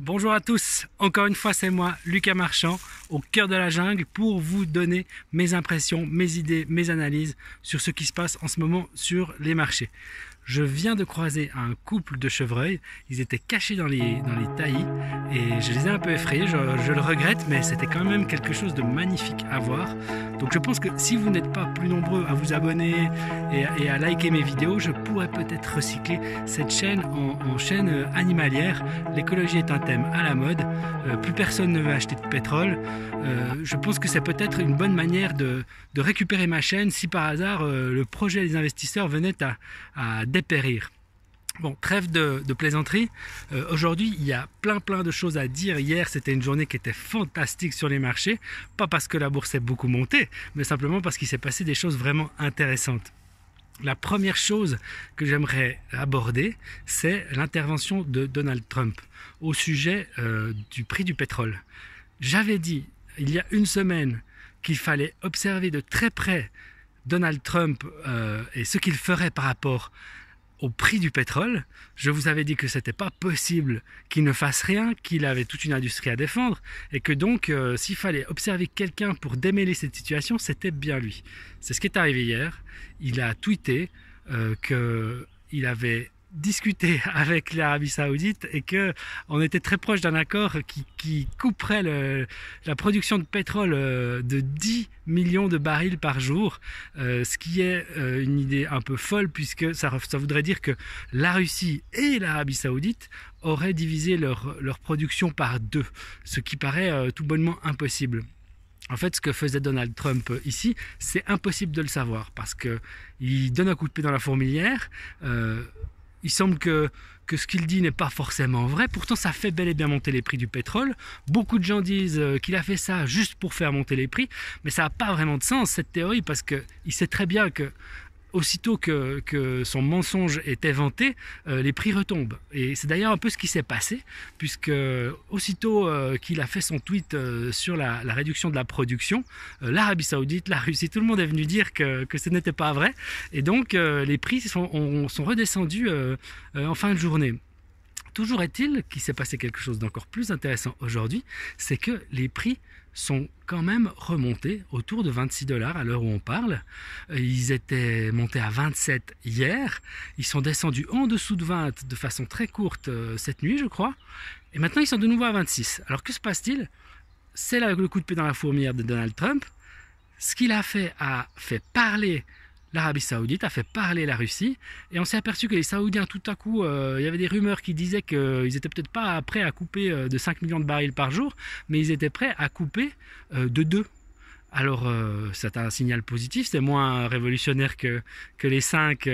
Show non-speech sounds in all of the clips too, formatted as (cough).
Bonjour à tous, encore une fois c'est moi, Lucas Marchand, au cœur de la jungle pour vous donner mes impressions, mes idées, mes analyses sur ce qui se passe en ce moment sur les marchés. Je viens de croiser un couple de chevreuils, ils étaient cachés dans les, dans les taillis et je les ai un peu effrayés, je, le regrette, mais c'était quand même quelque chose de magnifique à voir. Donc je pense que si vous n'êtes pas plus nombreux à vous abonner et, à liker mes vidéos, je pourrais peut-être recycler cette chaîne en, chaîne animalière. L'écologie est un thème à la mode, euh, plus personne ne veut acheter de pétrole. Euh, je pense que c'est peut-être une bonne manière de, récupérer ma chaîne si par hasard euh, le projet des investisseurs venait à, à dépérir. Bon, trêve de, plaisanterie. Euh, aujourd'hui, il y a plein plein de choses à dire. Hier, c'était une journée qui était fantastique sur les marchés. Pas parce que la bourse est beaucoup montée, mais simplement parce qu'il s'est passé des choses vraiment intéressantes. La première chose que j'aimerais aborder, c'est l'intervention de Donald Trump au sujet euh, du prix du pétrole. J'avais dit il y a une semaine qu'il fallait observer de très près Donald Trump euh, et ce qu'il ferait par rapport au prix du pétrole, je vous avais dit que c'était pas possible qu'il ne fasse rien, qu'il avait toute une industrie à défendre, et que donc euh, s'il fallait observer quelqu'un pour démêler cette situation, c'était bien lui. C'est ce qui est arrivé hier. Il a tweeté euh, qu'il avait discuté (laughs) avec l'Arabie Saoudite et que on était très proche d'un accord qui, couperait la production de pétrole euh, de 10 millions de barils par jour, euh, ce qui est euh, une idée un peu folle puisque ça, voudrait dire que la Russie et l'Arabie Saoudite auraient divisé leur, leur, production par deux, ce qui paraît tout bonnement impossible. En fait, ce que faisait Donald Trump ici, c'est impossible de le savoir parce que il donne un coup de pied dans la fourmilière il semble que, ce qu'il dit n'est pas forcément vrai. Pourtant, ça fait bel et bien monter les prix du pétrole. Beaucoup de gens disent euh, qu'il a fait ça juste pour faire monter les prix, mais ça n'a pas vraiment de sens cette théorie parce qu'il sait très bien que aussitôt que, son mensonge est éventé, euh, les prix retombent. Et c'est d'ailleurs un peu ce qui s'est passé, puisque aussitôt euh, qu'il a fait son tweet euh, sur la, réduction de la production, l'Arabie Saoudite, la Russie, tout le monde est venu dire que, ce n'était pas vrai. Et donc les prix sont redescendus en fin de journée. Toujours est-il qu'il s'est passé quelque chose d'encore plus intéressant aujourd'hui, c'est que les prix sont quand même remontés autour de 26 dollars à l'heure où on parle. Euh, ils étaient montés à 27 hier. Ils sont descendus en dessous de 20 de façon très courte euh, cette nuit, je crois. Et maintenant, ils sont de nouveau à 26. Alors que se passe-t-il? C'est le coup de pied dans la fourmilière de Donald Trump. Ce qu'il a fait a fait parler l'Arabie Saoudite a fait parler la Russie et on s'est aperçu que les Saoudiens, tout à coup, euh, il y avait des rumeurs qui disaient qu'ils étaient peut-être pas prêts à couper euh, de 5 millions de barils par jour, mais ils étaient prêts à couper euh, de 2. Alors, c'est un signal positif, c'est moins révolutionnaire que, que les 5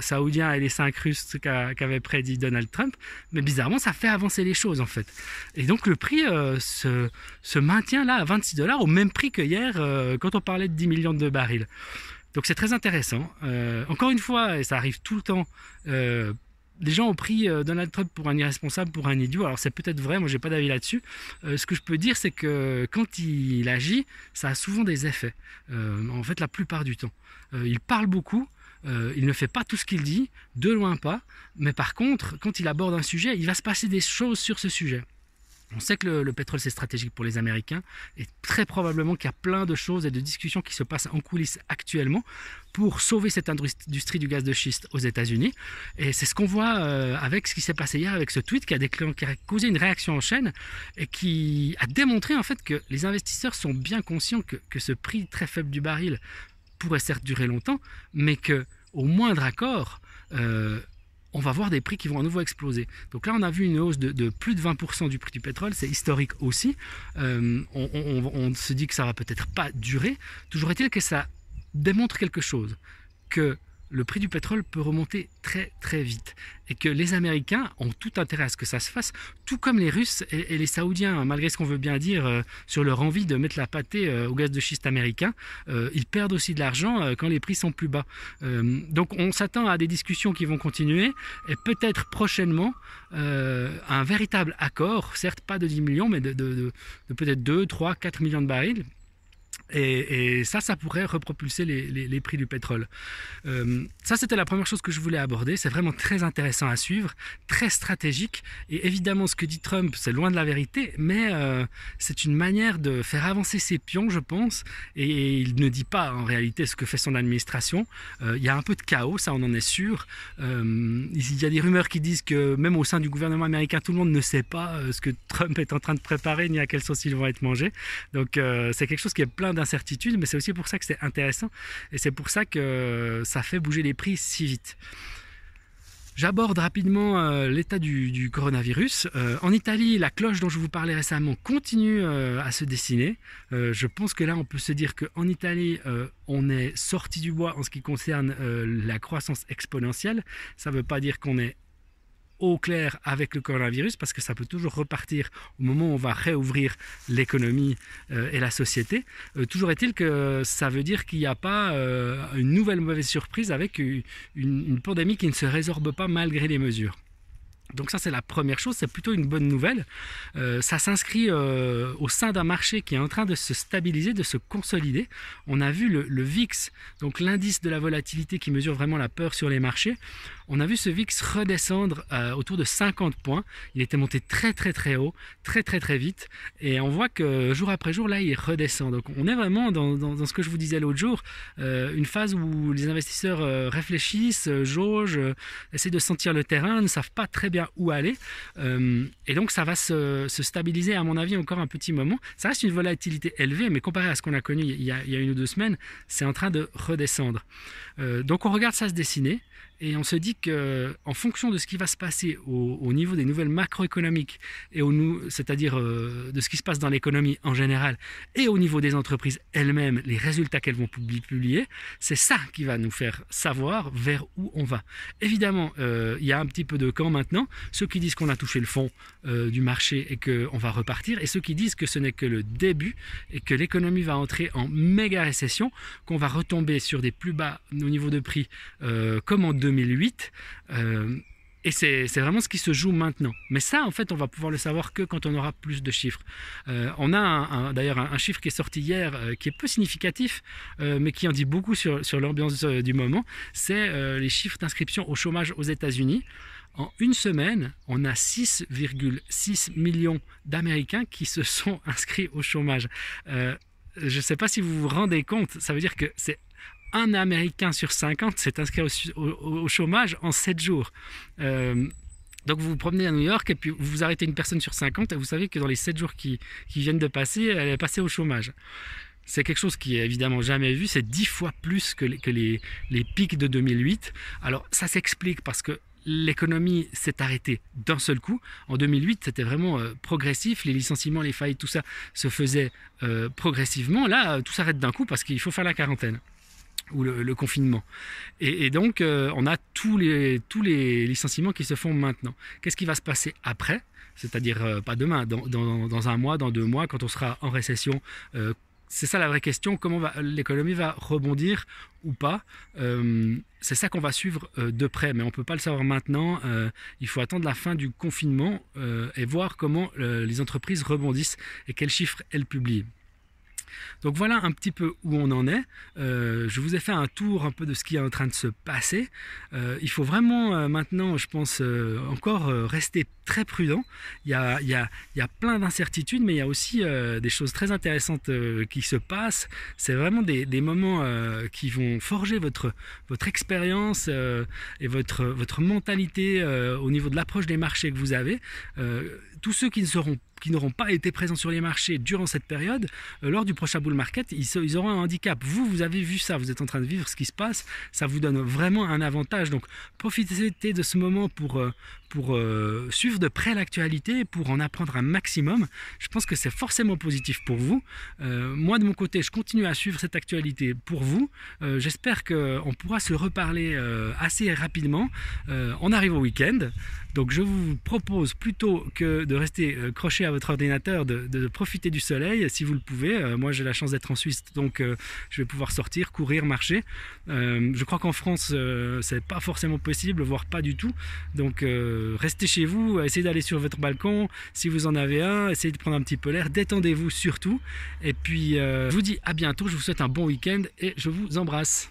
Saoudiens et les 5 Russes qu'avait prédit Donald Trump, mais bizarrement, ça fait avancer les choses en fait. Et donc, le prix se, se, maintient là à 26 dollars, au même prix que hier quand on parlait de 10 millions de barils. Donc c'est très intéressant. Euh, encore une fois, et ça arrive tout le temps, euh, les gens ont pris euh, Donald Trump pour un irresponsable, pour un idiot. Alors c'est peut-être vrai, moi j'ai pas d'avis là-dessus. ce que je peux dire, c'est que quand il agit, ça a souvent des effets. en fait, la plupart du temps. il parle beaucoup. il ne fait pas tout ce qu'il dit, de loin pas, mais par contre, quand il aborde un sujet, il va se passer des choses sur ce sujet. On sait que le, pétrole c'est stratégique pour les Américains et très probablement qu'il y a plein de choses et de discussions qui se passent en coulisses actuellement pour sauver cette industrie du gaz de schiste aux États-Unis. Et c'est ce qu'on voit euh, avec ce qui s'est passé hier avec ce tweet qui a, qui a, causé une réaction en chaîne et qui a démontré en fait que les investisseurs sont bien conscients que, que ce prix très faible du baril pourrait certes durer longtemps, mais que au moindre accord, euh, on va voir des prix qui vont à nouveau exploser. Donc là, on a vu une hausse de, plus de 20% du prix du pétrole, c'est historique aussi. Euh, on, on, se dit que ça va peut-être pas durer. Toujours est-il que ça démontre quelque chose, que le prix du pétrole peut remonter très très vite. Et que les Américains ont tout intérêt à ce que ça se fasse, tout comme les Russes et, les Saoudiens, malgré ce qu'on veut bien dire euh, sur leur envie de mettre la pâtée euh, au gaz de schiste américain, euh, ils perdent aussi de l'argent quand les prix sont plus bas. donc on s'attend à des discussions qui vont continuer. Et peut-être prochainement un véritable accord, certes pas de 10 millions, mais de, de peut-être 2, 3, 4 millions de barils Et, ça, ça pourrait repropulser les, prix du pétrole. Euh, ça, c'était la première chose que je voulais aborder. C'est vraiment très intéressant à suivre, très stratégique. Et évidemment, ce que dit Trump, c'est loin de la vérité, mais euh, c'est une manière de faire avancer ses pions, je pense. Et il ne dit pas en réalité ce que fait son administration. Euh, il y a un peu de chaos, ça, on en est sûr. il y a des rumeurs qui disent que même au sein du gouvernement américain, tout le monde ne sait pas ce que Trump est en train de préparer ni à quelle sauce ils vont être mangés. Donc, c'est quelque chose qui est plein incertitude, mais c'est aussi pour ça que c'est intéressant et c'est pour ça que ça fait bouger les prix si vite. J'aborde rapidement euh, l'état du, coronavirus. Euh, en Italie, la cloche dont je vous parlais récemment continue euh, à se dessiner. je pense que là, on peut se dire qu'en Italie, on est sorti du bois en ce qui concerne la croissance exponentielle. Ça ne veut pas dire qu'on est au clair avec le coronavirus parce que ça peut toujours repartir au moment où on va réouvrir l'économie euh, et la société. Euh, toujours est-il que ça veut dire qu'il n'y a pas euh, une nouvelle mauvaise surprise avec une pandémie qui ne se résorbe pas malgré les mesures. Donc ça c'est la première chose, c'est plutôt une bonne nouvelle. Euh, ça s'inscrit euh, au sein d'un marché qui est en train de se stabiliser, de se consolider. On a vu le, VIX, donc l'indice de la volatilité qui mesure vraiment la peur sur les marchés. On a vu ce VIX redescendre euh, autour de 50 points. Il était monté très très très haut, très très très vite. Et on voit que jour après jour, là, il redescend. Donc on est vraiment dans, dans ce que je vous disais l'autre jour, une phase où les investisseurs réfléchissent, jaugent, essaient de sentir le terrain, ne savent pas très bien où aller. Euh, et donc ça va se, stabiliser, à mon avis, encore un petit moment. Ça reste une volatilité élevée, mais comparé à ce qu'on a connu il y a, une ou deux semaines, c'est en train de redescendre. Euh, donc on regarde ça se dessiner. Et on se dit que, en fonction de ce qui va se passer au, niveau des nouvelles macroéconomiques, et c'est-à-dire euh, de ce qui se passe dans l'économie en général, et au niveau des entreprises elles-mêmes, les résultats qu'elles vont publier, c'est ça qui va nous faire savoir vers où on va. Évidemment, euh, il y a un petit peu de camp maintenant. Ceux qui disent qu'on a touché le fond euh, du marché et qu'on va repartir, et ceux qui disent que ce n'est que le début et que l'économie va entrer en méga récession, qu'on va retomber sur des plus bas au niveau de prix, comme en 2000 2008. Euh, et c'est vraiment ce qui se joue maintenant. Mais ça, en fait, on va pouvoir le savoir que quand on aura plus de chiffres. Euh, on a d'ailleurs un, chiffre qui est sorti hier, euh, qui est peu significatif, mais qui en dit beaucoup sur, sur l'ambiance du moment. C'est les chiffres d'inscription au chômage aux États-Unis. En une semaine, on a 6,6 millions d'Américains qui se sont (laughs) inscrits au chômage. je ne sais pas si vous vous rendez compte, ça veut dire que c'est un Américain sur 50 s'est inscrit au, chômage en 7 jours. Euh, donc vous vous promenez à New York et puis vous arrêtez une personne sur 50 et vous savez que dans les 7 jours qui, viennent de passer, elle est passée au chômage. C'est quelque chose qui est évidemment jamais vu, c'est 10 fois plus que les, pics de 2008. Alors ça s'explique parce que l'économie s'est arrêtée d'un seul coup. En 2008, c'était vraiment euh, progressif. Les licenciements, les faillites, tout ça se faisait euh, progressivement. Là, tout s'arrête d'un coup parce qu'il faut faire la quarantaine ou le, confinement. Et, donc, euh, on a tous les, licenciements qui se font maintenant. Qu'est-ce qui va se passer après? C'est-à-dire, euh, pas demain, dans, dans, un mois, dans deux mois, quand on sera en récession euh, c'est ça la vraie question, comment l'économie va rebondir ou pas? c'est ça qu'on va suivre de près, mais on ne peut pas le savoir maintenant. il faut attendre la fin du confinement et voir comment les entreprises rebondissent et quels chiffres elles publient. Donc voilà un petit peu où on en est. Euh, je vous ai fait un tour un peu de ce qui est en train de se passer. Euh, il faut vraiment euh, maintenant, je pense, encore rester très prudent. Il y a, il y a, il y a plein d'incertitudes, mais il y a aussi des choses très intéressantes qui se passent. C'est vraiment des, des moments qui vont forger votre, votre expérience et votre, votre mentalité au niveau de l'approche des marchés que vous avez. tous ceux qui ne seront qui n'auront pas été présents sur les marchés durant cette période, euh, lors du prochain bull market, ils, auront un handicap. Vous, vous avez vu ça, vous êtes en train de vivre ce qui se passe, ça vous donne vraiment un avantage. Donc profitez de ce moment pour, euh, pour euh, de près l'actualité, pour en apprendre un maximum. Je pense que c'est forcément positif pour vous. moi, de mon côté, je continue à suivre cette actualité pour vous. J'espère qu'on pourra se reparler assez rapidement. on arrive au week-end. Donc je vous propose plutôt que de rester croché à votre ordinateur de, profiter du soleil si vous le pouvez. Euh, moi j'ai la chance d'être en Suisse donc euh, je vais pouvoir sortir, courir, marcher. Euh, je crois qu'en France c'est pas forcément possible, voire pas du tout. Donc restez chez vous, essayez d'aller sur votre balcon, si vous en avez un, essayez de prendre un petit peu l'air, détendez-vous surtout. Et puis, euh, je vous dis à bientôt, je vous souhaite un bon week-end et je vous embrasse.